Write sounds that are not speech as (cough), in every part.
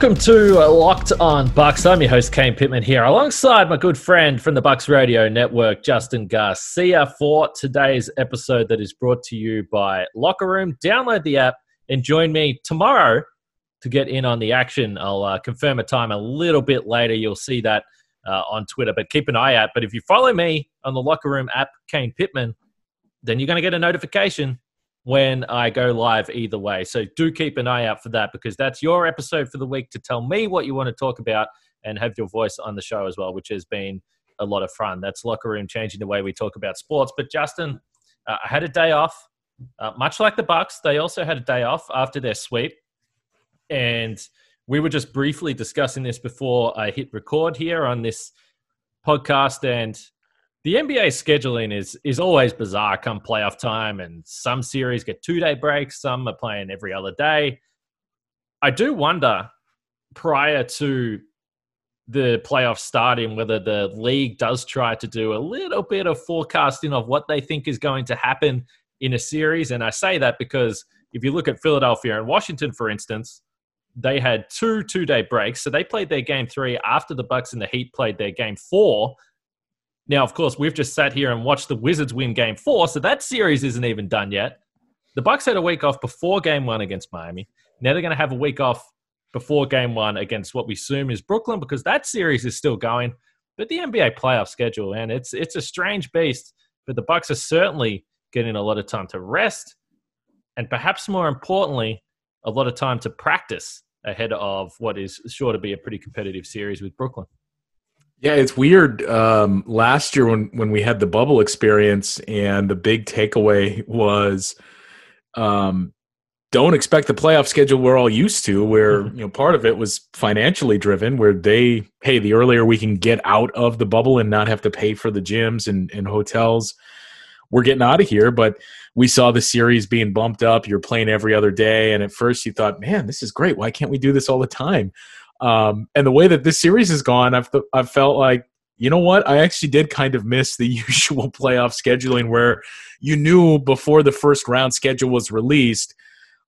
Welcome to Locked On Bucks. I'm your host Kane Pittman here, alongside my good friend from the Bucks Radio Network, Justin Garcia, for today's episode that is brought to you by Locker Room. Download the app and join me tomorrow to get in on the action. I'll uh, confirm a time a little bit later. You'll see that uh, on Twitter, but keep an eye out. But if you follow me on the Locker Room app, Kane Pittman, then you're going to get a notification when I go live either way. So do keep an eye out for that because that's your episode for the week to tell me what you want to talk about and have your voice on the show as well, which has been a lot of fun. That's Locker Room changing the way we talk about sports. But Justin, uh, I had a day off. Uh, much like the Bucks, they also had a day off after their sweep. And we were just briefly discussing this before I hit record here on this podcast. And the NBA scheduling is is always bizarre come playoff time, and some series get two day breaks, some are playing every other day. I do wonder prior to the playoffs starting whether the league does try to do a little bit of forecasting of what they think is going to happen in a series. And I say that because if you look at Philadelphia and Washington, for instance, they had two two day breaks. So they played their game three after the Bucks and the Heat played their game four. Now, of course, we've just sat here and watched the Wizards win game four, so that series isn't even done yet. The Bucks had a week off before game one against Miami. Now they're going to have a week off before game one against what we assume is Brooklyn because that series is still going. But the NBA playoff schedule, and it's it's a strange beast. But the Bucks are certainly getting a lot of time to rest, and perhaps more importantly, a lot of time to practice ahead of what is sure to be a pretty competitive series with Brooklyn. Yeah, it's weird. Um, last year when when we had the bubble experience, and the big takeaway was, um, don't expect the playoff schedule we're all used to. Where you know part of it was financially driven, where they hey the earlier we can get out of the bubble and not have to pay for the gyms and, and hotels, we're getting out of here. But we saw the series being bumped up. You're playing every other day, and at first you thought, man, this is great. Why can't we do this all the time? Um, and the way that this series has gone, I've th- I've felt like you know what? I actually did kind of miss the (laughs) usual playoff scheduling where you knew before the first round schedule was released.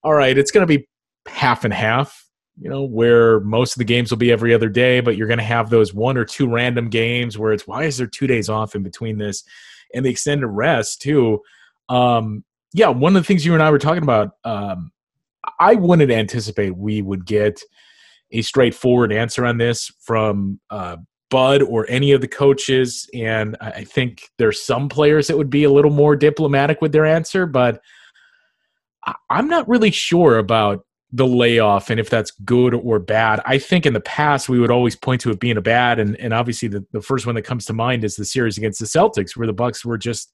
All right, it's going to be half and half. You know, where most of the games will be every other day, but you're going to have those one or two random games where it's why is there two days off in between this, and the extended rest too. Um, yeah, one of the things you and I were talking about, um, I wouldn't anticipate we would get a straightforward answer on this from uh, Bud or any of the coaches. And I think there's some players that would be a little more diplomatic with their answer, but I'm not really sure about the layoff and if that's good or bad. I think in the past we would always point to it being a bad, and, and obviously the, the first one that comes to mind is the series against the Celtics, where the Bucks were just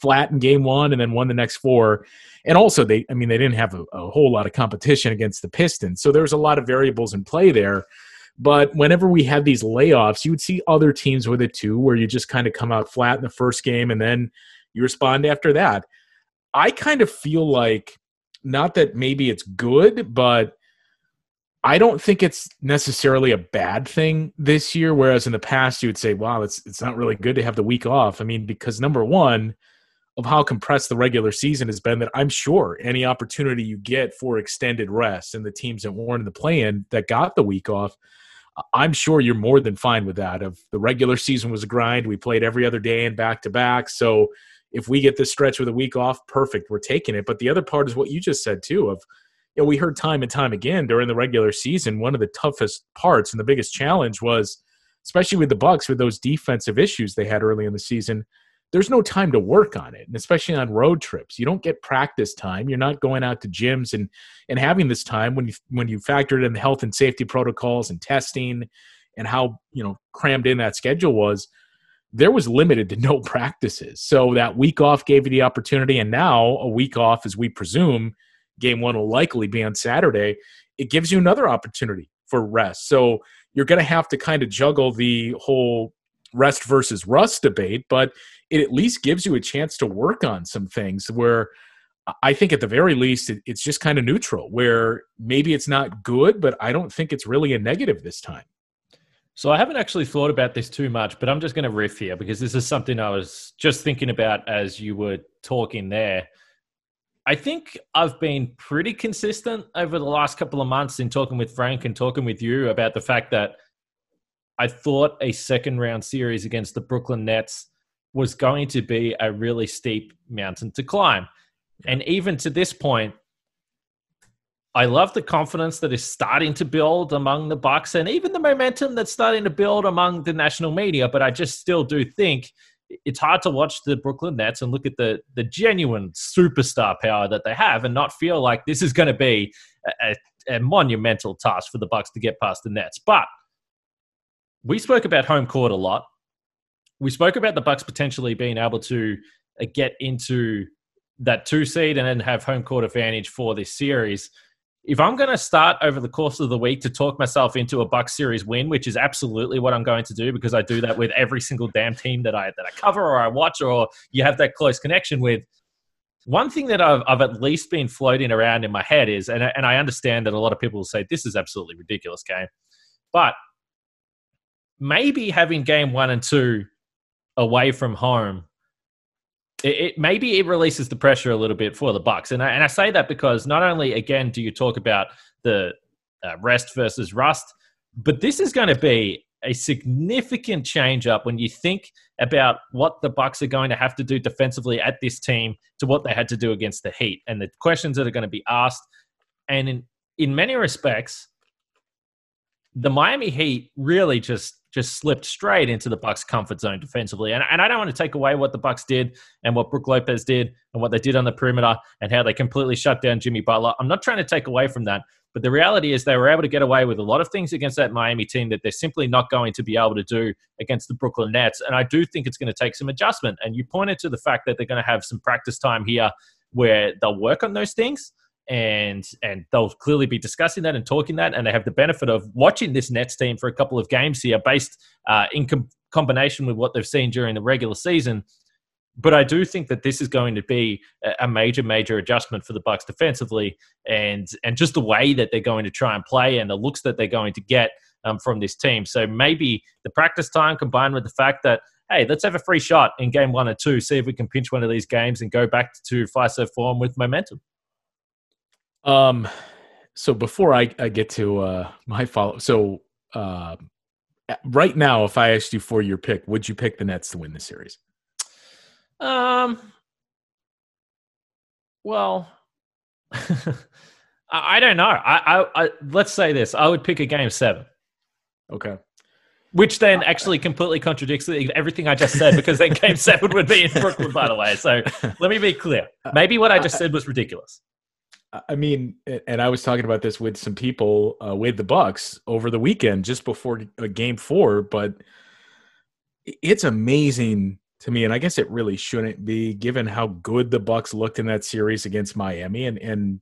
flat in game one and then won the next four. And also, they, I mean, they didn't have a, a whole lot of competition against the Pistons. So there was a lot of variables in play there. But whenever we had these layoffs, you would see other teams with it too, where you just kind of come out flat in the first game and then you respond after that. I kind of feel like, not that maybe it's good, but I don't think it's necessarily a bad thing this year. Whereas in the past, you would say, wow, it's, it's not really good to have the week off. I mean, because number one, of how compressed the regular season has been that I'm sure any opportunity you get for extended rest and the teams that weren't in the play in that got the week off, I'm sure you're more than fine with that. Of the regular season was a grind, we played every other day and back to back. So if we get this stretch with a week off, perfect, we're taking it. But the other part is what you just said too of you know, we heard time and time again during the regular season, one of the toughest parts and the biggest challenge was, especially with the Bucks, with those defensive issues they had early in the season, there's no time to work on it and especially on road trips you don't get practice time you're not going out to gyms and and having this time when you when you factor in the health and safety protocols and testing and how you know crammed in that schedule was, there was limited to no (laughs) practices. So that week off gave you the opportunity, and now a week off, as we presume, game one will likely be on Saturday. It gives you another opportunity for rest. So you're going to have to kind of juggle the whole rest versus rust debate, but it at least gives you a chance to work on some things where I think at the very least it's just kind of neutral, where maybe it's not good, but I don't think it's really a negative this time. So I haven't actually thought about this too much, but I'm just going to riff here because this is something I was just thinking about as you were talking there. I think I've been pretty consistent over the last couple of months in talking with Frank and talking with you about the fact that I thought a second round series against the Brooklyn Nets was going to be a really steep mountain to climb. And even to this point, I love the confidence that is starting to build among the Bucks and even the momentum that's starting to build among the national media. But I just still do think it's hard to watch the Brooklyn Nets and look at the the genuine superstar power that they have and not feel like this is going to be a, a monumental task for the Bucks to get past the Nets. But we spoke about home court a lot. We spoke about the Bucks potentially being able to uh, get into that two seed and then have home court advantage for this series if I'm going to start over the course of the week to talk myself into a Bucks series win, which is absolutely what I'm going to do because I do that with every single damn team that I that I cover or I watch or you have that close connection with. One thing that I've, I've at least been floating around in my head is, and, and I understand that a lot of people will say this is absolutely ridiculous game, but maybe having game one and two away from home it, it, maybe it releases the pressure a little bit for the Bucks, and I, and I say that because not only again do you talk about the uh, rest versus rust, but this is going to be a significant change up when you think about what the Bucks are going to have to do defensively at this team to what they had to do against the Heat, and the questions that are going to be asked, and in in many respects, the Miami Heat really just just slipped straight into the Bucks' comfort zone defensively. And, and I don't want to take away what the Bucks did and what Brook Lopez did and what they did on the perimeter and how they completely shut down Jimmy Butler. I'm not trying to take away from that. But the reality is they were able to get away with a lot of things against that Miami team that they're simply not going to be able to do against the Brooklyn Nets. And I do think it's going to take some adjustment. And you pointed to the fact that they're going to have some practice time here where they'll work on those things and and they'll clearly be discussing that and talking that, and they have the benefit of watching this Nets team for a couple of games here, based uh, in com- combination with what they've seen during the regular season. But I do think that this is going to be a major, major adjustment for the Bucks defensively, and and just the way that they're going to try and play and the looks that they're going to get um, from this team. So maybe the practice time combined with the fact that hey, let's have a free shot in game one or two, see if we can pinch one of these games and go back to Fiserv Forum with momentum. Um, so before I, I get to uh, my follow, so uh, right now, if I asked you for your pick, would you pick the Nets to win the series? Um. Well, (laughs) I, don't know. I, I, I let's say this: I would pick a game seven. Okay. Which then actually completely contradicts everything I just said because then game seven would be in Brooklyn, by the way. So let me be clear. (laughs) Maybe what I just said was ridiculous. I mean, and I was talking about this with some people uh, with the Bucks over the weekend, just before a game four. But it's amazing to me, and I guess it really shouldn't be, given how good the Bucks looked in that series against Miami, and and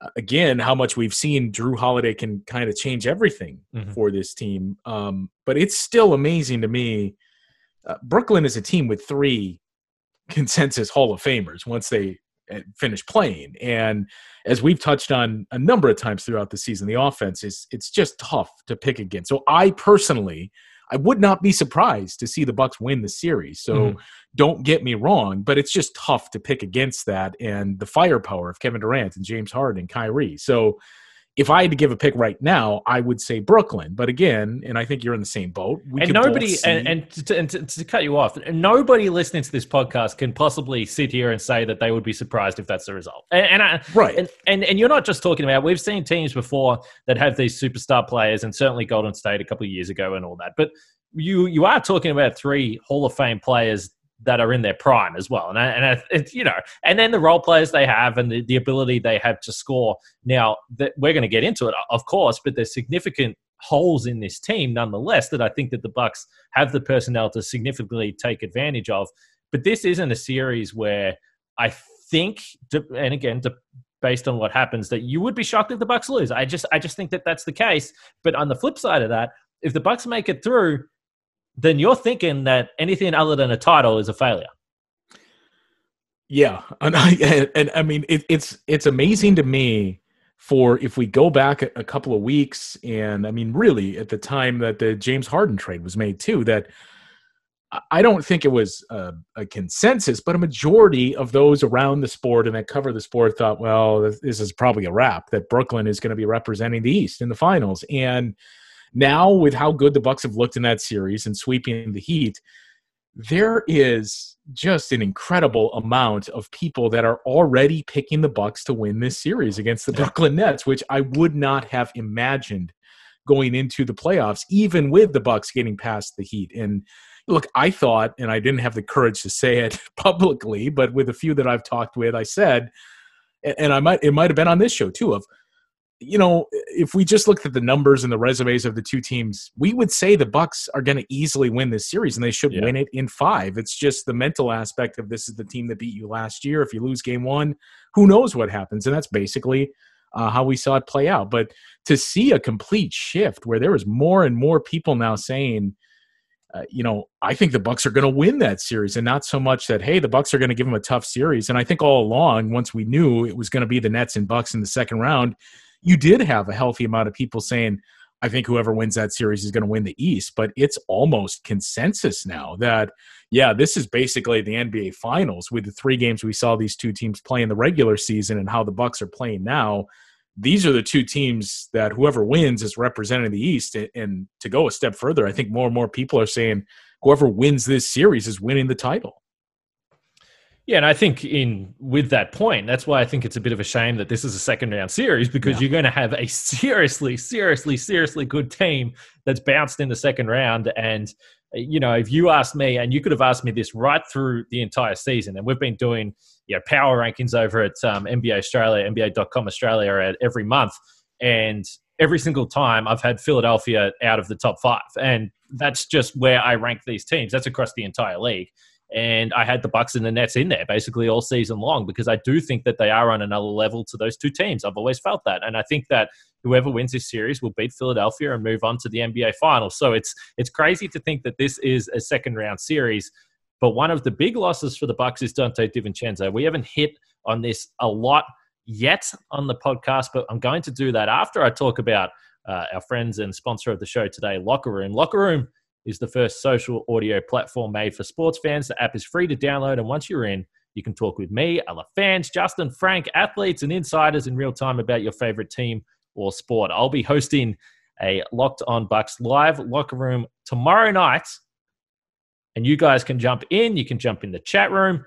uh, again how much we've seen Jrue Holiday can kind of change everything mm-hmm. for this team. Um, but it's still amazing to me. Uh, Brooklyn is a team with three (laughs) consensus Hall of Famers once they finish playing. And as we've touched on a number of times throughout the season, the offense is it's just tough to pick against. So I personally, I would not be surprised to see the Bucks win the series. So mm-hmm. don't get me wrong, but it's just tough to pick against that and the firepower of Kevin Durant and James Harden and Kyrie. So if I had to give a pick right now, I would say Brooklyn. But again, and I think you're in the same boat. and nobody, and, and, to, and to, to, cut you off, nobody listening to this podcast can possibly sit here and say that they would be surprised if that's the result. And, and I, right, and, and and you're not just talking about. We've seen teams before that have these superstar players, and certainly Golden State a couple of years ago, and all that. But you you are talking about three Hall of Fame players that are in their prime as well. And, I, and I, you know, and then the role players they have and the, the ability they have to score. Now, that we're going to get into it, of course, but there's significant holes in this team nonetheless that I think that the Bucks have the personnel to significantly take advantage of. But this isn't a series where I think, and again, based on what happens, that you would be shocked if the Bucks lose. I just, I just think that that's the case. But on the flip side of that, if the Bucks make it through, then you're thinking that anything other than a title is a failure. Yeah, (laughs) and I, and, I mean it, it's it's amazing to me for if we go back a, a couple of weeks, and I mean really at the time that the James Harden trade was made too, that I don't think it was a, a, consensus, but a majority of those around the sport and that cover the sport thought, well, this is probably a wrap that Brooklyn is going to be representing the East in the finals. And now, with how good the Bucks have looked in that series and sweeping the Heat, there is just an incredible amount of people that are already picking the Bucks to win this series against the Brooklyn Nets, which I would not have imagined going into the playoffs, even with the Bucks getting past the Heat. And look, I thought, and I didn't have the courage to say it (laughs) publicly, but with a few that I've talked with, I said, and I might it might have been on this show too, of you know, if we just looked at the numbers and the resumes of the two teams, we would say the Bucks are going to easily win this series, and they should yeah. win it in five. It's just the mental aspect of this is the team that beat you last year. If you lose game one, who knows what happens? And that's basically uh, how we saw it play out. But to see a complete shift where there was more and more people now saying, uh, you know, I think the Bucks are going to win that series, and not so much that hey, the Bucks are going to give them a tough series. And I think all along, once we knew it was going to be the Nets and Bucks in the second round, you did have a healthy amount of people saying, I think whoever wins that series is going to win the East. But it's almost consensus now that, yeah, this is basically the NBA Finals with the three games we saw these two teams play in the regular season and how the Bucks are playing now. These are the two teams that whoever wins is representing the East. And to go a step further, I think more and more people are saying whoever wins this series is winning the title. Yeah, and I think in with that point, that's why I think it's a bit of a shame that this is a second round series because yeah. you're going to have a seriously, seriously, seriously good team that's bounced in the second round. And you know, if you asked me, and you could have asked me this right through the entire season, and we've been doing you know power rankings over at um, NBA Australia, NBA.com Australia at every month, and every single time I've had Philadelphia out of the top five, and that's just where I rank these teams. That's across the entire league and I had the Bucks and the Nets in there basically all season long because I do think that they are on another level to those two teams. I've always felt that, and I think that whoever wins this series will beat Philadelphia and move on to the NBA Finals. So it's it's crazy to think that this is a second round series. But one of the big losses for the Bucks is Donte DiVincenzo. We haven't hit on this a lot yet on the podcast, but I'm going to do that after I talk about uh, our friends and sponsor of the show today, Locker Room. Locker Room is the first social audio platform made for sports fans. The app is free to download, and once you're in, you can talk with me, other fans, Justin, Frank, athletes, and insiders in real time about your favorite team or sport. I'll be hosting a Locked On Bucks live locker room tomorrow night, and you guys can jump in. You can jump in the chat room.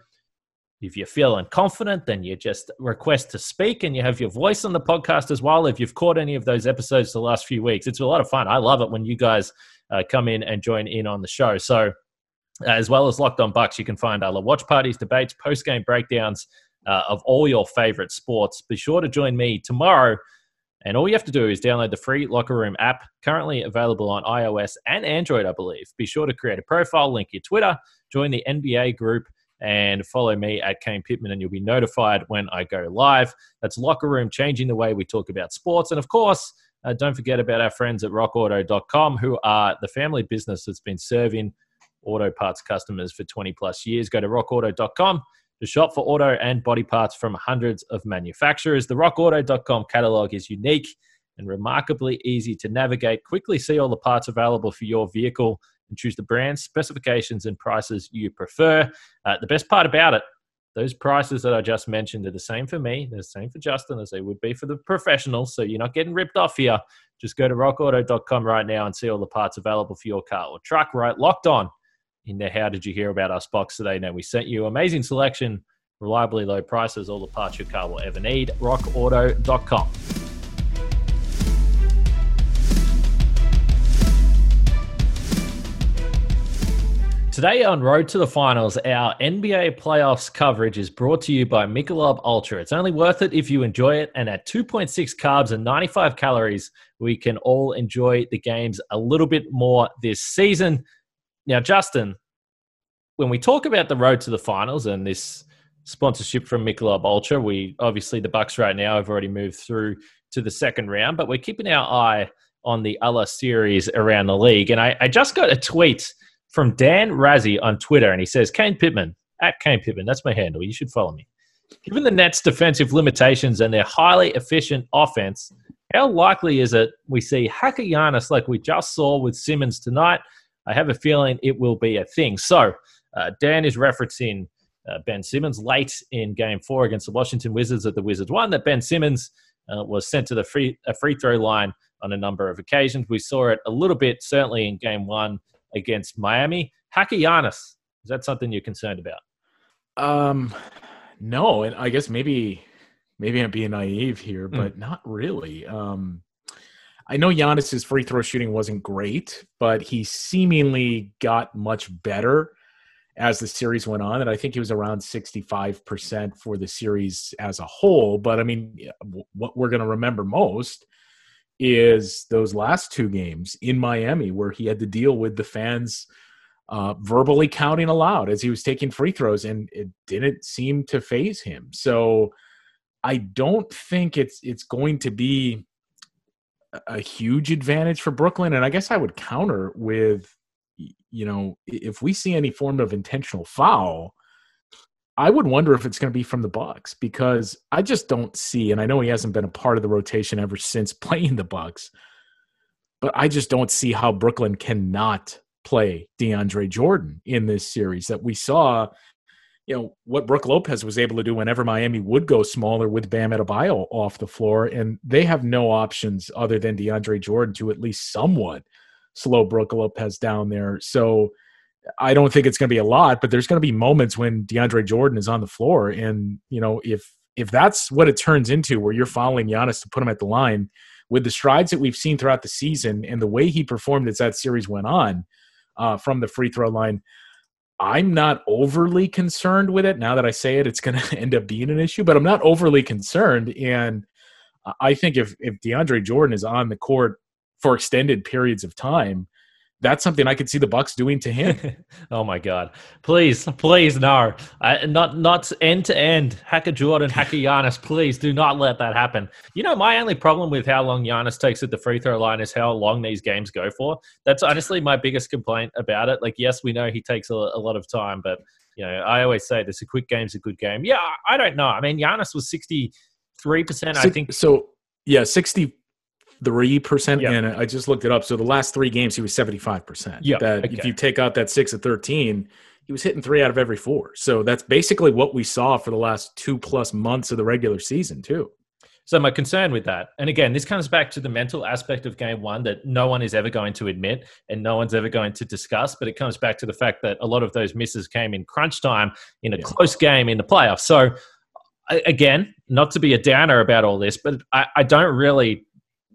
If you're feeling confident, then you just request to speak and you have your voice on the podcast as well. If you've caught any of those episodes the last few weeks, it's a lot of fun. I love it when you guys uh, come in and join in on the show. So, as well as Locked On Bucks, you can find other watch parties, debates, post game breakdowns uh, of all your favorite sports. Be sure to join me tomorrow. And all you have to do is download the free Locker Room app, currently available on iOS and Android, I believe. Be sure to create a profile, link your Twitter, join the NBA group, and follow me at Kane Pittman, and you'll be notified when I go live. That's Locker Room, changing the way we talk about sports. And of course, uh, don't forget about our friends at rockauto.com, who are the family business that's been serving auto parts customers for 20 plus years. Go to rockauto.com to shop for auto and body parts from hundreds of manufacturers. The rockauto.com catalog is unique and remarkably easy to navigate. Quickly see all the parts available for your vehicle and choose the brands, specifications, and prices you prefer. Uh, the best part about it, those prices that I just mentioned are the same for me, they're the same for Justin as they would be for the professionals. So you're not getting ripped off here. Just go to rockauto.com right now and see all the parts available for your car or truck, right? Locked on in there. How did you hear about us box today? Now we sent you amazing selection, reliably low prices, all the parts your car will ever need. rockauto.com. Today on Road to the Finals, our NBA playoffs coverage is brought to you by Michelob Ultra. It's only worth it if you enjoy it, and at 2.6 carbs and 95 calories, we can all enjoy the games a little bit more this season. Now, Justin, when we talk about the road to the finals and this sponsorship from Michelob Ultra, we obviously the Bucks right now have already moved through to the second round, but we're keeping our eye on the other series around the league. And I, I just got a tweet from Dan Razzie on Twitter, and he says, Kane Pittman, at Kane Pittman, that's my handle. You should follow me. Given the Nets' defensive limitations and their highly efficient offense, how likely is it we see Hack-a-Giannis like we just saw with Simmons tonight? I have a feeling it will be a thing. So, uh, Dan is referencing uh, Ben Simmons late in game four against the Washington Wizards at the Wizards one, that Ben Simmons uh, was sent to the free, free throw line on a number of occasions. We saw it a little bit, certainly in game one against Miami. Giannis, is that something you're concerned about? Um, no, and I guess maybe maybe I'm being naive here, but mm. not really. Um, I know Giannis's free throw shooting wasn't great, but he seemingly got much better as the series went on, and I think he was around 65% for the series as a whole. But I mean, what we're going to remember most is those last two games in Miami where he had to deal with the fans uh, verbally counting aloud as he was taking free throws, and it didn't seem to faze him. So I don't think it's it's going to be a huge advantage for Brooklyn. And I guess I would counter with, you know, if we see any form of intentional foul, I would wonder if it's going to be from the Bucks because I just don't see, and I know he hasn't been a part of the rotation ever since (laughs) playing the Bucks, but I just don't see how Brooklyn cannot play DeAndre Jordan in this series that we saw. You know what Brook Lopez was able to do whenever Miami would go smaller with Bam Adebayo off the floor, and they have no options other than DeAndre Jordan to at least somewhat slow Brook Lopez down there. So I don't think it's going to be a lot, but there's going to be moments when DeAndre Jordan is on the floor, and you know if if that's what it turns into, where you're following Giannis to put him at the line, with the strides that we've seen throughout the season and the way he performed as that series went on uh, from the free throw line, I'm not overly concerned with it. Now that I say it, it's going (laughs) to end up being an issue, but I'm not overly concerned. And I think if if DeAndre Jordan is on the court for extended periods of time, that's something I could see the Bucks doing to him. (laughs) oh my God! Please, please, no, uh, not not end to end. Hacker Jordan, Hack-a-Giannis. (laughs) Please do not let that happen. You know, my only problem with how long Giannis takes at the free throw line is how long these games go for. That's honestly my biggest complaint about it. Like, yes, we know he takes a, a lot of time, but you know, I always say this: a quick game's a good game. Yeah, I don't know. I mean, Giannis was sixty three percent. I think so. Yeah, sixty three percent, and I just looked it up. So the last three games, he was seventy five percent. Yeah, that okay. if you take out that six of thirteen, he was hitting three out of every four. So that's basically what we saw for the last two plus months of the regular season, too. So my concern with that, and again, this comes back to the mental aspect of game one that no one is ever going to admit and no one's ever going to discuss. But it comes back to the fact that a lot of those misses came in crunch time in a yeah. close game in the playoffs. So again, not to be a downer about all this, but I, I don't really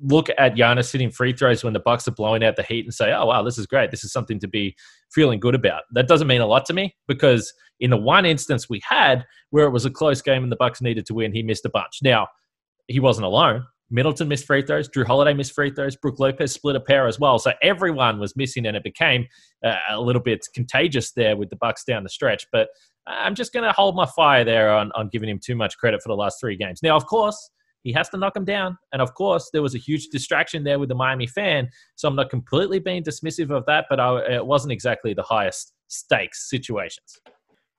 look at Giannis hitting free throws when the Bucks are blowing out the Heat and say, "Oh wow, this is great. This is something to be feeling good about." That doesn't mean a lot to me because in the one instance we had where it was a close game and the Bucks needed to win, he missed a bunch. Now he wasn't alone. Middleton missed free throws. Jrue Holiday missed free throws. Brook Lopez split a pair as well. So everyone was missing, and it became uh, a little bit contagious there with the Bucks down the stretch. But I'm just going to hold my fire there on, on giving him too much credit for the last three games. Now, of course, he has to knock him down. And of course, there was a huge distraction there with the Miami fan. So I'm not completely being dismissive of that, but I, it wasn't exactly the highest stakes situations.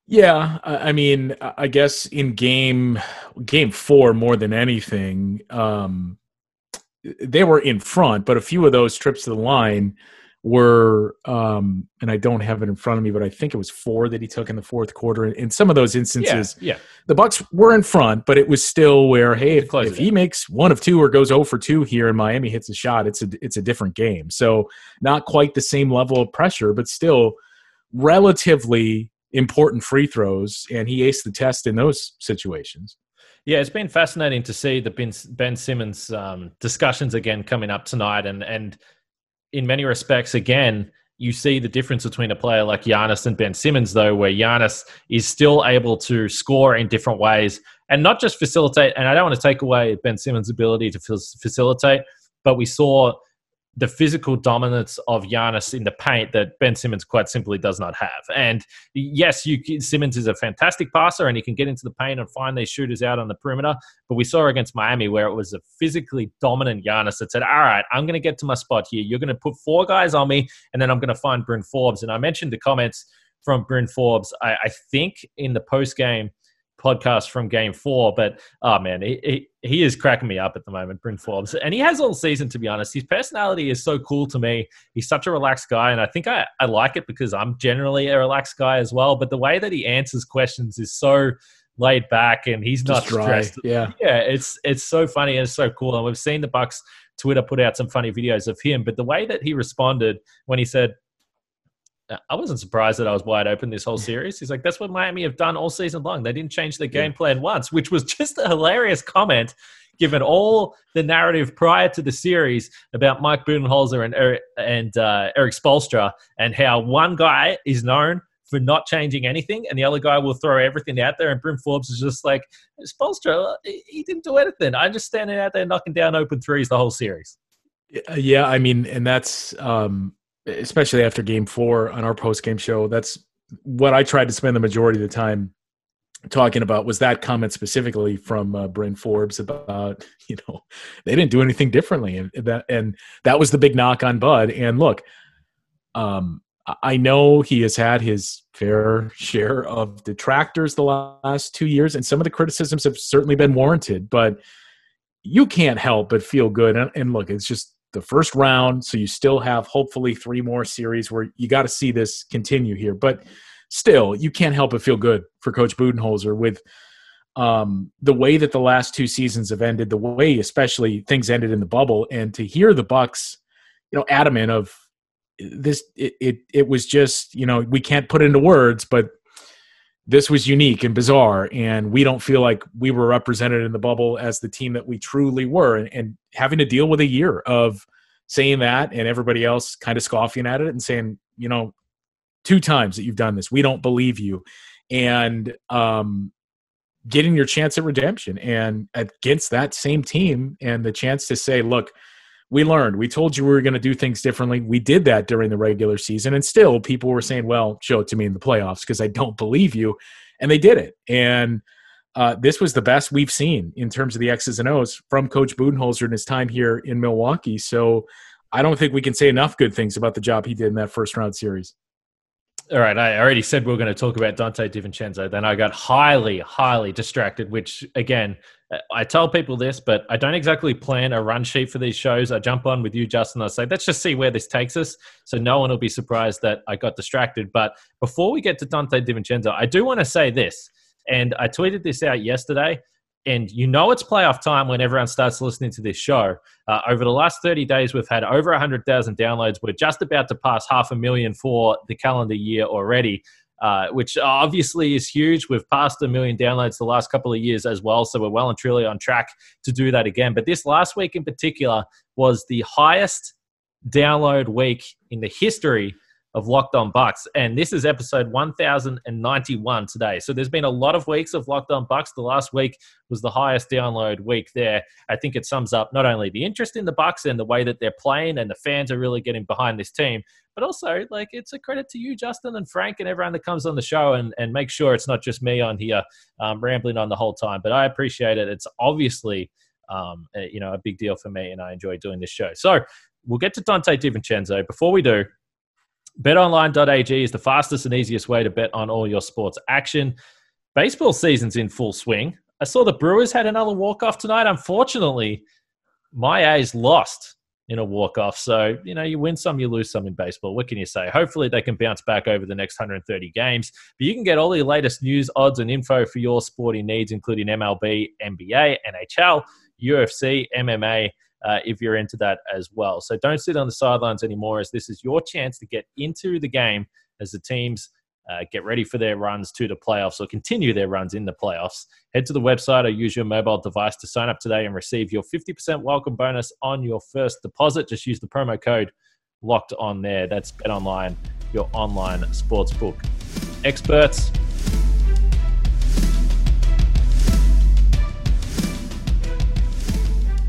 Yeah, I mean, I guess in game game four more than anything, um, they were in front, but a few of those trips to the line were um and I don't have it in front of me but I think it was four that he took in the fourth quarter. In some of those instances yeah, yeah. the Bucks were in front but it was still where hey if, if he makes one of two or goes 0 for 2 here and Miami hits a shot it's a it's a different game. So not quite the same level of pressure but still relatively important free throws and he aced the test in those situations. Yeah, it's been fascinating to see the Ben, ben Simmons um, discussions again coming up tonight, and and in many respects, again, you see the difference between a player like Giannis and Ben Simmons, though, where Giannis is still able to score in different ways and not just facilitate. And I don't want to take away Ben Simmons' ability to facilitate, but we saw the physical dominance of Giannis in the paint that Ben Simmons quite simply does not have. And yes, you Simmons is a fantastic passer and he can get into the paint and find these shooters out on the perimeter. But we saw against Miami where it was a physically dominant Giannis that said, "All right, I'm going to get to my spot here. You're going to put four guys on me, and then I'm going to find Bryn Forbes." And I mentioned the comments from Bryn Forbes. I, I think in the post game podcast from game four. But oh man, he, he, he is cracking me up at the moment, Bryn Forbes. And he has all season, to be honest. His personality is so cool to me. He's such a relaxed guy. And I think I, I like it because I'm generally a relaxed guy as well. But the way that he answers questions is so laid back and he's not stressed. Yeah. Yeah. It's it's so funny and it's so cool. And we've seen the Bucks Twitter put out some funny videos of him. But the way that he responded when he said, I wasn't surprised that I was wide open this whole (laughs) series. He's like, that's what Miami have done all season long. They didn't change their game plan once, which was just a hilarious comment given all the narrative prior to the series about Mike Budenholzer and Eric, and uh, Erik Spoelstra and how one guy is known for not changing anything and the other guy will throw everything out there. And Bryn Forbes is just like, Spoelstra, he didn't do anything. I'm just standing out there knocking down open threes the whole series. Yeah, I mean, and that's um, especially after game four on our post game show. That's what I tried to spend the majority of the time talking about was that comment specifically from uh, Bryn Forbes about (laughs) you know they didn't do anything differently and that and that was the big knock on Bud and look um I know he has had his fair share of detractors the last 2 years and some of the criticisms have certainly been warranted but you can't help but feel good and, and look it's just the first round. So you still have hopefully three more series where you got to see this continue here. But still, you can't help but feel good for Coach Budenholzer with um, the way that the last two seasons have ended, the way especially things ended in the bubble, and to hear the Bucks, you know, adamant of this, it it, it was just you know we can't put into words, but this was unique and bizarre and we don't feel like we were represented in the bubble as the team that we truly were and, and, having to deal with a year of saying that and everybody else kind of scoffing at it and saying you know two times that you've done this we don't believe you. And um, getting your chance at redemption and against that same team and the chance to say look we learned. We told you we were going to do things differently. We did that during the regular season. And still, people were saying, well, show it to me in the playoffs because I don't believe you. And they did it. And uh, this was the best we've seen in terms of the X's and O's from Coach Budenholzer in his time here in Milwaukee. So I don't think we can say enough good things about the job he did in that first round series. All right, I already said we are going to talk about Donte DiVincenzo. Then I got highly, highly distracted, which again, I tell people this, but I don't exactly plan a run sheet for these shows. I jump on with you, Justin. I say, let's just see where this takes us. So no one will be surprised that I got distracted. But before we get to Donte DiVincenzo, I do want to say this. And I tweeted this out yesterday. And you know it's playoff time when everyone starts listening to this show. Uh, over the last 30 days, we've had over 100,000 downloads. We're just about to pass half a million for the calendar year already uh, which obviously is huge. We've passed a million downloads the last couple of years as well, so we're well and truly on track to do that again. But this last week in particular was the highest download week in the history of Locked On Bucks. And this is episode 1091 today. So there's been a lot of weeks of Locked On Bucks. The last week was the highest download week there. I think it sums up not only the interest in the Bucks and the way that they're playing and the fans are really getting behind this team, but also like it's a credit to you, Justin and Frank and everyone that comes on the show and, and make sure it's not just me on here um, rambling on the whole time. But I appreciate it. It's obviously um, you know, a big deal for me and I enjoy doing this show. So we'll get to Donte DiVincenzo. Before we do, BetOnline.ag is the fastest and easiest way to bet on all your sports action. Baseball season's in full swing. I saw the Brewers had another walk-off tonight. Unfortunately, my A's lost in a walk-off. So, you know, you win some, you lose some in baseball. What can you say? Hopefully they can bounce back over the next 130 games. But you can get all the latest news, odds, and info for your sporting needs, including MLB, NBA, NHL, UFC, MMA, uh, if you're into that as well. So don't sit on the sidelines anymore, as this is your chance to get into the game as the teams uh, get ready for their runs to the playoffs or continue their runs in the playoffs. Head to the website or use your mobile device to sign up today and receive your 50% welcome bonus on your first deposit. Just use the promo code locked on there. That's Bet Online, your online sportsbook experts.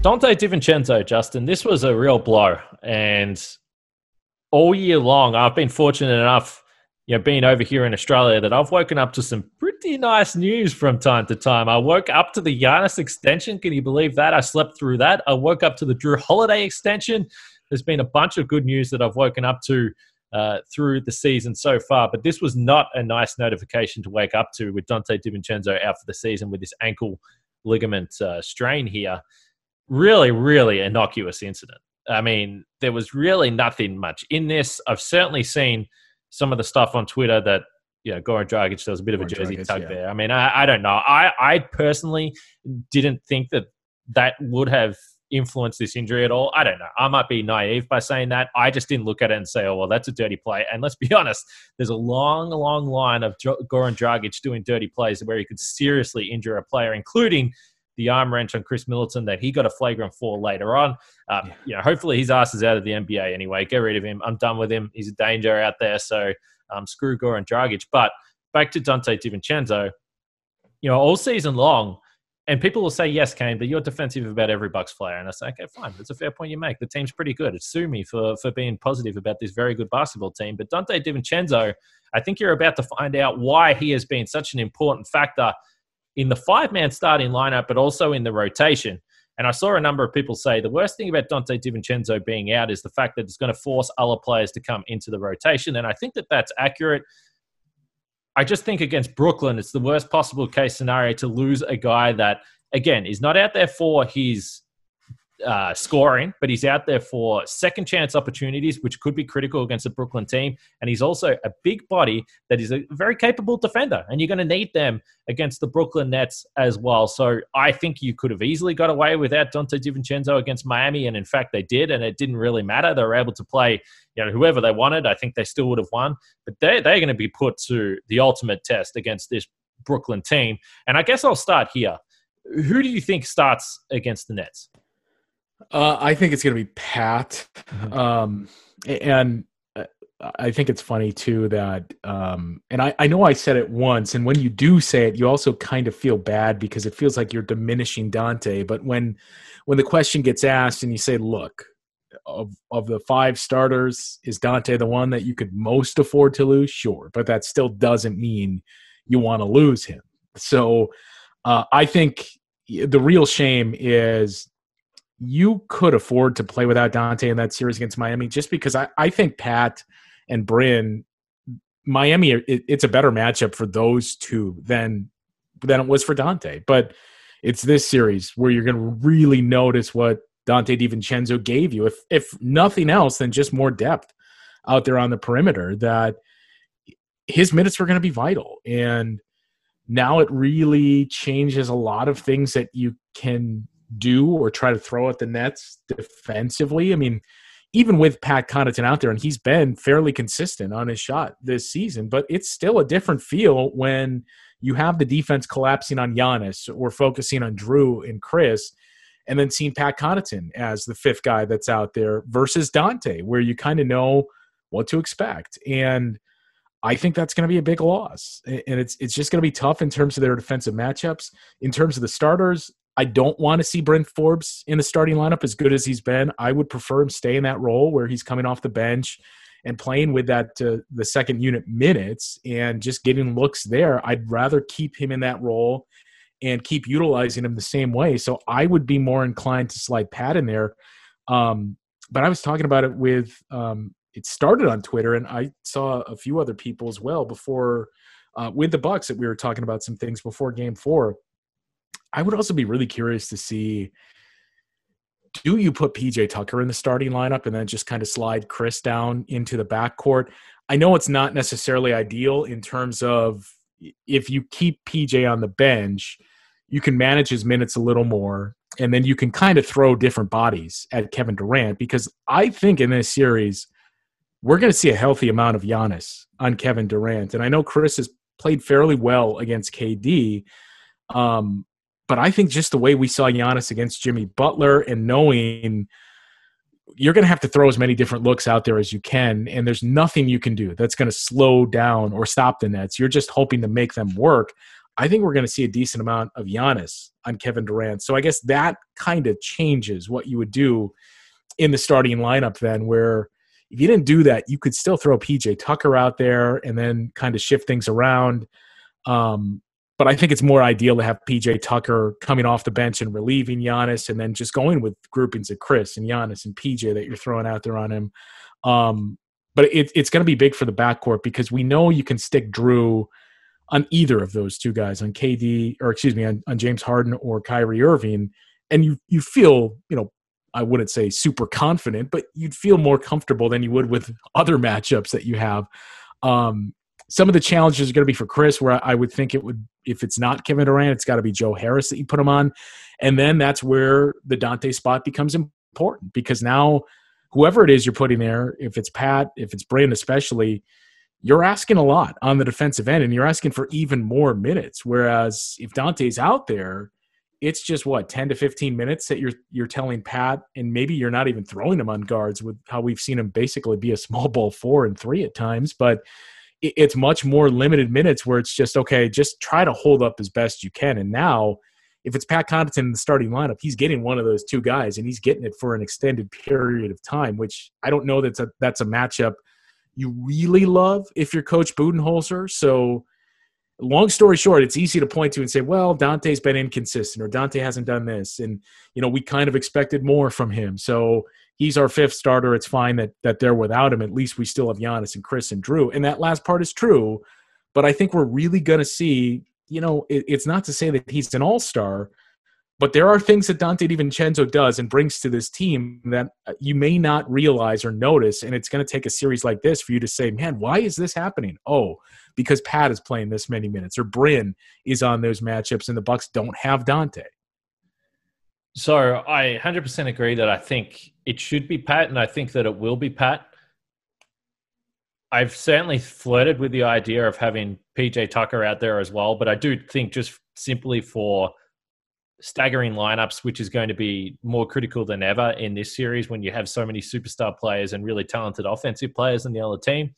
Donte DiVincenzo, Justin, this was a real blow. And all year long, I've been fortunate enough, you know, being over here in Australia, that I've woken up to some pretty nice news from time to time. I woke up to the Giannis extension. Can you believe that? I slept through that. I woke up to the Jrue Holiday extension. There's been a bunch of good news that I've woken up to uh, through the season so far, but this was not a nice notification to wake up to with Donte DiVincenzo out for the season with this ankle ligament uh, strain here really, really innocuous incident. I mean, there was really nothing much in this. I've certainly seen some of the stuff on Twitter that you know, Goran Dragic, there was a bit of a jersey Dragic, tug yeah. there. I mean, I, I don't know. I, I personally didn't think that that would have influenced this injury at all. I don't know. I might be naive by saying that. I just didn't look at it and say, oh, well, that's a dirty play. And let's be (laughs) honest, there's a long, long line of Goran Dragic doing dirty plays where he could seriously injure a player, including the arm wrench on Khris Middleton that he got a flagrant for later on. Uh, yeah. You know, hopefully his ass is out of the NBA anyway. Get rid of him. I'm done with him. He's a danger out there. So um, screw Goran Dragic. But back to Donte DiVincenzo. You know, all season long, and people will say, yes, Kane, but you're defensive about every Bucks player. And I say, okay, fine. That's a fair point you make. The team's pretty good. It's sue me for, for being positive about this very good basketball team. But Donte DiVincenzo, I think you're about to find out why he has been such an important factor – in the five man starting lineup, but also in the rotation. And I saw a number of people say the worst thing about Donte DiVincenzo being out is the fact that it's going to force other players to come into the rotation. And I think that that's accurate. I just think against Brooklyn, it's the worst possible case scenario to lose a guy that, again, is not out there for his uh, scoring, but he's out there for second chance opportunities, which could be critical against the Brooklyn team. And he's also a big body that is a very capable defender, and you're going to need them against the Brooklyn Nets as well. So I think you could have easily got away without Donte DiVincenzo against Miami, and in fact they did, and it didn't really matter. They were able to play, you know, whoever they wanted. I think they still would have won, but they they're going to be put to the ultimate test against this Brooklyn team. And I guess I'll start here. Who do you think starts against the Nets? Uh, I think it's going to be Pat. Mm-hmm. Um, and uh, I think it's funny too that, um, and I, I know I said it once, and when you do say it, you also kind of feel bad because it feels like you're diminishing Donte. But when, when the question gets asked and you say, look, of of the five starters, is Donte the one that you could most afford to lose? Sure, but that still doesn't mean you want to lose him. So uh, I think the real shame is you could afford to play without Donte in that series against Miami just because I, I think Pat and Bryn, Miami, it, it's a better matchup for those two than than it was for Donte. But it's this series where you're going to really notice what Donte DiVincenzo gave you, if if nothing else than just more depth out there on the perimeter. That his minutes were going to be vital, and now it really changes a lot of things that you can do or try to throw at the Nets defensively. I mean, even with Pat Connaughton out there, and he's been fairly consistent on his shot this season, but it's still a different feel when you have the defense collapsing on Giannis or focusing on Jrue and Khris, and then seeing Pat Connaughton as the fifth guy that's out there versus Donte, where you kind of know what to expect. And I think that's going to be a big loss, and it's it's just going to be tough in terms of their defensive matchups. In terms of the starters, I don't want to see Bryn Forbes in the starting lineup as good as he's been. I would prefer him stay in that role where he's coming off the bench and playing with that uh, the second unit minutes and just getting looks there. I'd rather keep him in that role and keep utilizing him the same way. So I would be more inclined to slide Pat in there. Um, but I was talking about it with um, it started on Twitter, and I saw a few other people as well before uh, with the Bucks that we were talking about some things before Game Four I would also be really curious to see do you put PJ Tucker in the starting lineup and then just kind of slide Khris down into the backcourt? I know it's not necessarily ideal in terms of if you keep PJ on the bench, you can manage his minutes a little more, and then you can kind of throw different bodies at Kevin Durant because I think in this series, we're going to see a healthy amount of Giannis on Kevin Durant. And I know Khris has played fairly well against KD. Um, but I think just the way we saw Giannis against Jimmy Butler and knowing you're going to have to throw as many different looks out there as you can, and there's nothing you can do that's going to slow down or stop the Nets. You're just hoping to make them work. I think we're going to see a decent amount of Giannis on Kevin Durant. So I guess that kind of changes what you would do in the starting lineup then, where if you didn't do that, you could still throw PJ Tucker out there and then kind of shift things around. Um, but I think it's more ideal to have PJ Tucker coming off the bench and relieving Giannis, and then just going with groupings of Khris and Giannis and PJ that you're throwing out there on him. Um, but it, it's going to be big for the backcourt because we know you can stick Jrue on either of those two guys, on KD or excuse me, on, on James Harden or Kyrie Irving, and you you feel you know I wouldn't say super confident, but you'd feel more comfortable than you would with other matchups that you have. Um, some of the challenges are going to be for Khris, where I would think it would, if it's not Kevin Durant, it's got to be Joe Harris that you put him on. And then that's where the Donte spot becomes important because now whoever it is you're putting there, if it's Pat, if it's Bryn especially, you're asking a lot on the defensive end and you're asking for even more minutes. Whereas if Donte's out there, it's just what 10 to 15 minutes that you're you're telling Pat, and maybe you're not even throwing him on guards with how we've seen him basically be a small ball four and three at times. But it's much more limited minutes where it's just okay, just try to hold up as best you can. And now, if it's Pat Connaughton in the starting lineup, he's getting one of those two guys, and he's getting it for an extended period of time. Which I don't know that's a that's a matchup you really love if you're Coach Budenholzer. So, long story short, it's easy to point to and say, well, Donte's been inconsistent, or Donte hasn't done this, and you know we kind of expected more from him. So he's our fifth starter. It's fine that that they're without him. At least we still have Giannis and Khris and Jrue. And that last part is true. But I think we're really going to see, you know, it, it's not to say that he's an all star, but there are things that Donte DiVincenzo does and brings to this team that uh, you may not realize or notice. And it's going to take a series like this for you to say, man, why is this happening? Oh, because Pat is playing this many minutes or Bryn is on those matchups and the Bucks don't have Donte. So I 100% agree that I think it should be Pat, and I think that it will be Pat. I've certainly flirted with the idea of having PJ Tucker out there as well, but I do think just simply for staggering lineups, which is going to be more critical than ever in this series when you have so many superstar players and really talented offensive players in the other team.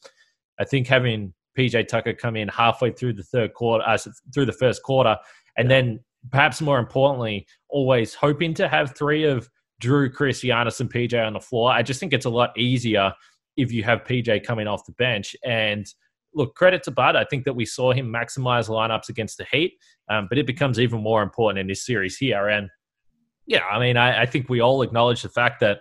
I think having PJ Tucker come in halfway through the third quarter, uh, through the first quarter, and then perhaps more importantly, always hoping to have three of Jrue, Khris, Giannis, and PJ on the floor. I just think it's a lot easier if you have PJ coming off the bench. And look, credit to Bud. I think that we saw him maximize lineups against the Heat, um, but it becomes even more important in this series here. And yeah, I mean, I, I think we all acknowledge the fact that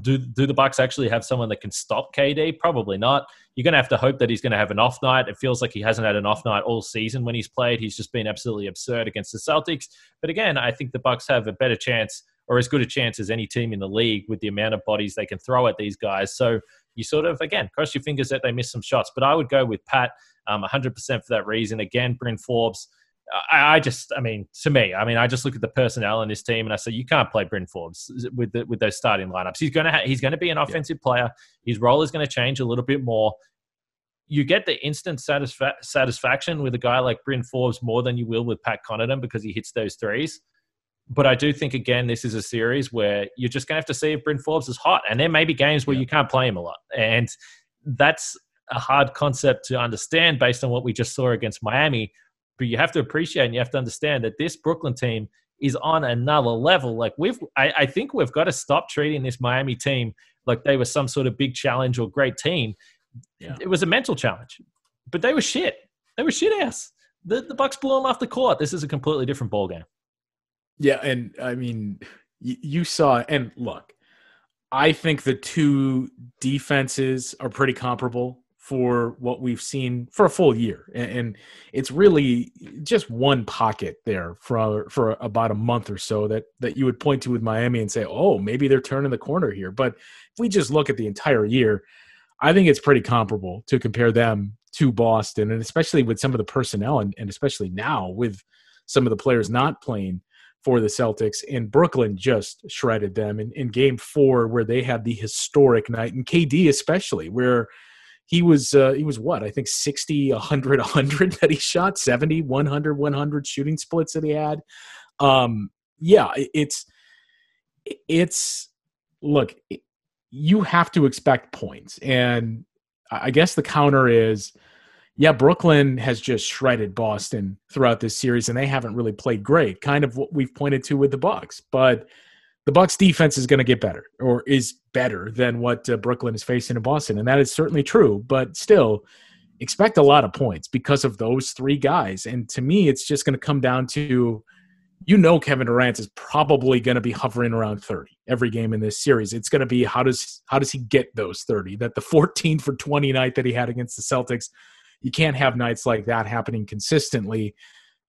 do do the Bucks actually have someone that can stop KD? Probably not. You're going to have to hope that he's going to have an off night. It feels like he hasn't had an off night all season when he's played. He's just been absolutely absurd against the Celtics. But again, I think the Bucks have a better chance or as good a chance as any team in the league with the amount of bodies they can throw at these guys. So you sort of again cross your fingers that they miss some shots. But I would go with Pat um, 100% for that reason. Again, Bryn Forbes I, I, just, I mean, to me, I mean, I just look at the personnel in this team and I say you can't play Bryn Forbes with the, with those starting lineups. He's gonna ha- he's gonna be an offensive yeah. player. His role is going to change a little bit more. You get the instant satisfa- satisfaction with a guy like Bryn Forbes more than you will with Pat Connaughton because he hits those threes. But I do think again, this is a series where you're just going to have to see if Bryn Forbes is hot, and there may be games where yeah. you can't play him a lot, and that's a hard concept to understand based on what we just saw against Miami but you have to appreciate and you have to understand that this Brooklyn team is on another level. Like we've, I, I, think we've got to stop treating this Miami team like they were some sort of big challenge or great team. Yeah. It was a mental challenge, but they were shit. They were shit ass. The the Bucks blew them off the court. This is a completely different ball game. Yeah, and I mean, you, you saw and look. I think the two defenses are pretty comparable for what we've seen for a full year and, it's really just one pocket there for for about a month or so that that you would point to with Miami and say oh maybe they're turning the corner here but if we just look at the entire year I think it's pretty comparable to compare them to Boston and especially with some of the personnel and, and especially now with some of the players not playing for the Celtics and Brooklyn just shredded them in, in game four where they had the historic night and KD especially where he was uh, he was what I think 60 100 100 that he shot 70 100 100 shooting splits that he had um yeah it's it's look you have to expect points. And I guess the counter is yeah, Brooklyn has just shredded Boston throughout this series, and they haven't really played great. Kind of what we've pointed to with the Bucks, but the Bucks defense is going to get better, or is better than what uh, Brooklyn is facing in Boston, and that is certainly true. But still, expect a lot of points because of those three guys. And to me, it's just going to come down to you know Kevin Durant is probably going to be hovering around 30 every game in this series. It's going to be how does how does he get those 30? That the 14 for 20 night that he had against the Celtics, you can't have nights like that happening consistently.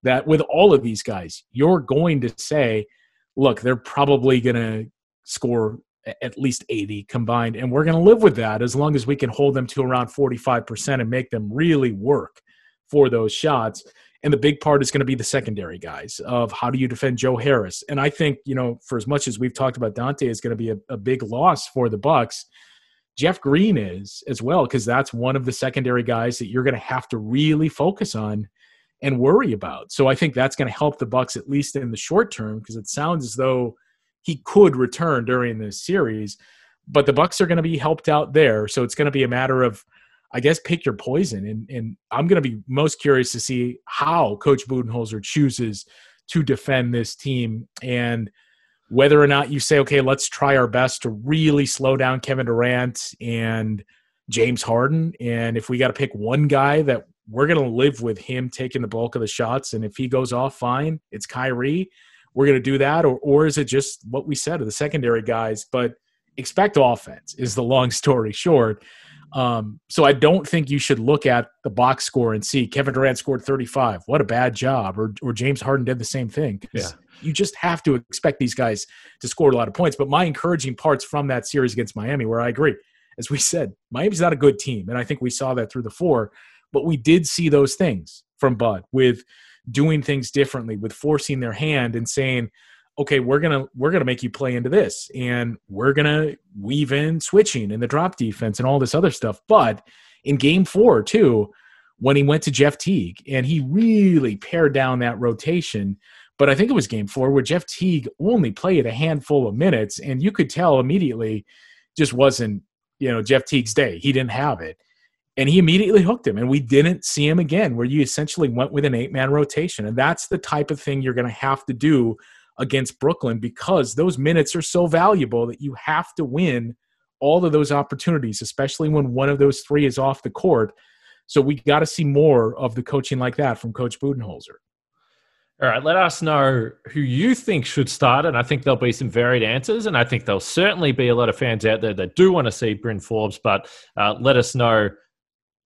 That with all of these guys, you're going to say, look, they're probably going to score at least 80 combined and we're going to live with that as long as we can hold them to around 45% and make them really work for those shots and the big part is going to be the secondary guys of how do you defend Joe Harris. And I think, you know, for as much as we've talked about Donte is going to be a, a big loss for the Bucks, Jeff Green is as well, because that's one of the secondary guys that you're going to have to really focus on and worry about. So I think that's going to help the Bucks at least in the short term, because it sounds as though he could return during this series. But the Bucks are going to be helped out there. So it's going to be a matter of I guess pick your poison. And and I'm going to be most curious to see how Coach Budenholzer chooses to defend this team and whether or not you say, okay, let's try our best to really slow down Kevin Durant and James Harden. And if we got to pick one guy that we're going to live with him taking the bulk of the shots, and if he goes off, fine, it's Kyrie. We're going to do that, or or is it just what we said of the secondary guys? But expect offense is the long (laughs) story short. Um, so I don't think you should look at the box score and see Kevin Durant scored 35. What a bad job. Or, or James Harden did the same thing. Yeah. You just have to expect these guys to score a lot of points. But my encouraging parts from that series against Miami, where I agree, as we said, Miami's not a good team. And I think we saw that through the four. But we did see those things from Bud with doing things differently, with forcing their hand and saying, okay we're gonna we're gonna make you play into this and we're gonna weave in switching and the drop defense and all this other stuff but in game four too when he went to jeff teague and he really pared down that rotation but i think it was game four where jeff teague only played a handful of minutes and you could tell immediately just wasn't you know jeff teague's day he didn't have it and he immediately hooked him and we didn't see him again where you essentially went with an eight man rotation and that's the type of thing you're going to have to do against Brooklyn because those minutes are so valuable that you have to win all of those opportunities, especially when one of those three is off the court. So we got to see more of the coaching like that from Coach Budenholzer. All right, let us know who you think should start, and I think there'll be some varied answers, and I think there'll certainly be a lot of fans out there that do want to see Bryn Forbes, but uh, let us know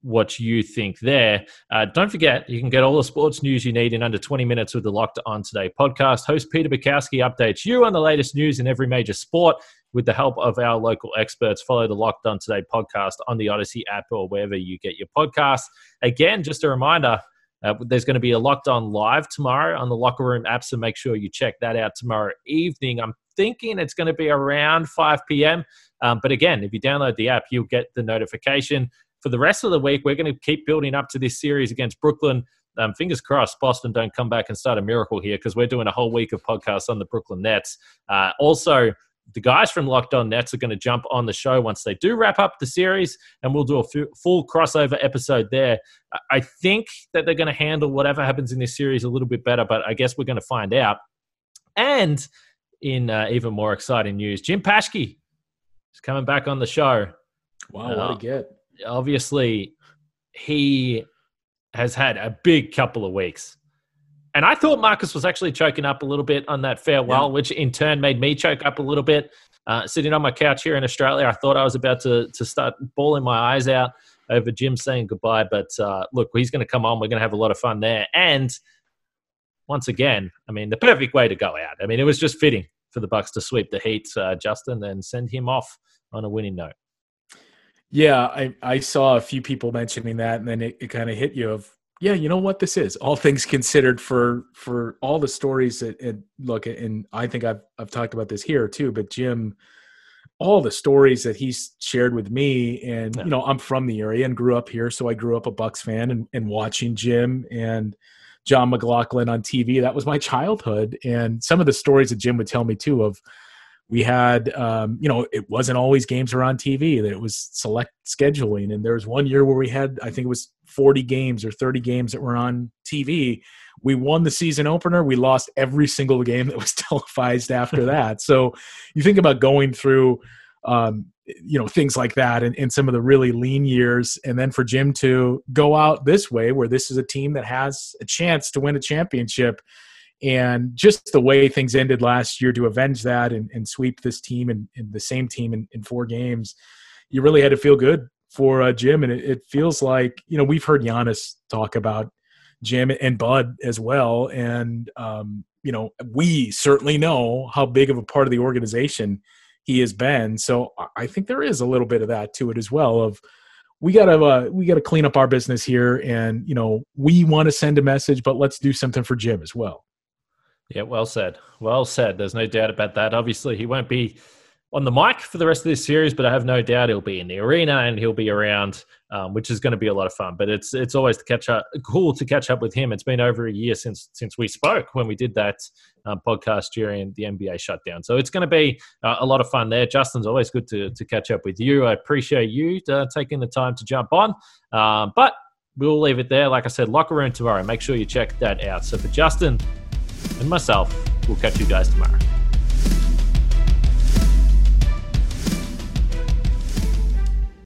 what you think there. Uh, don't forget, you can get all the sports news you need in under 20 minutes with the Locked On Today podcast. Host Peter Bukowski updates you on the latest news in every major sport with the help of our local experts. Follow the Locked On Today podcast on the Odyssey app or wherever you get your podcasts. Again, just a reminder. Uh, there's going to be a Locked On Live tomorrow on the Locker Room app, so make sure you check that out tomorrow evening. I'm thinking it's going to be around 5 p.m. Um, but again, if you download the app, you'll get the notification for the rest of the week, we're going to keep building up to this series against Brooklyn. Um, fingers crossed, Boston don't come back and start a miracle here because we're doing a whole week of podcasts on the Brooklyn Nets. Uh, also, the guys from Locked On Nets are going to jump on the show once they do wrap up the series, and we'll do a f- full crossover episode there. I think that they're going to handle whatever happens in this series a little bit better, but I guess we're going to find out. And in uh, even more exciting news, Jim Paschke is coming back on the show. Wow, what a uh, get! obviously he has had a big couple of weeks. And I thought Marcus was actually choking up a little bit on that farewell, yeah. which in turn made me choke up a little bit. Uh, sitting on my couch here in Australia, I thought I was about to, to start bawling my eyes out over Jim saying goodbye. But uh, look, he's going to come on. We're going to have a lot of fun there. And once again, I mean, the perfect way to go out. I mean, it was just fitting for the Bucks to sweep the Heat, uh, Justin, and send him off on a winning note. Yeah, I, I saw a few people mentioning that, and then it, it kind of hit you of, yeah, you know what this is. All things considered, for for all the stories that and look, and I think I've I've talked about this here too. But Jim, all the stories that he's shared with me, and yeah. you know, I'm from the area and grew up here, so I grew up a Bucks fan and, and watching Jim and Jon McGlocklin on TV. That was my childhood, and some of the stories that Jim would tell me too of we had um, you know it wasn't always games were on tv that it was select scheduling. And there was one year where we had i think it was 40 games or 30 games that were on tv we won the season opener. We lost every single game that was (laughs) televised after (laughs) that. So you think about going through um, you know things like that in, in some of the really lean years. And then for jim to go out this way where this is a team that has a chance to win a championship and just the way things ended last year to avenge that and, and sweep this team and, and the same team in, in, four games, you really had to feel good for uh, Jim. And it, it, feels like, you know, we've heard Giannis talk about Jim and Bud as well. And, um, you know, we certainly know how big of a part of the organization he has been. So I think there is a little bit of that to it as well of, we gotta uh, we gotta clean up our business here and you know we want to send a message but let's do something for jim as well yeah, well said. Well said. There's no doubt about that. Obviously, he won't be on the mic for the rest of this series, but I have no doubt he'll be in the arena and he'll be around, um, which is going to be a lot of fun. But it's it's always to catch up, cool to catch up with him. It's been over a year since since we spoke when we did that um, podcast during the NBA shutdown. So it's going to be uh, a lot of fun there. Justin's always good to to catch up with you. I appreciate you uh, taking the time to jump on. Um, but we'll leave it there. Like I said, locker room tomorrow. Make sure you check that out. So for Justin and myself, we'll catch you guys tomorrow.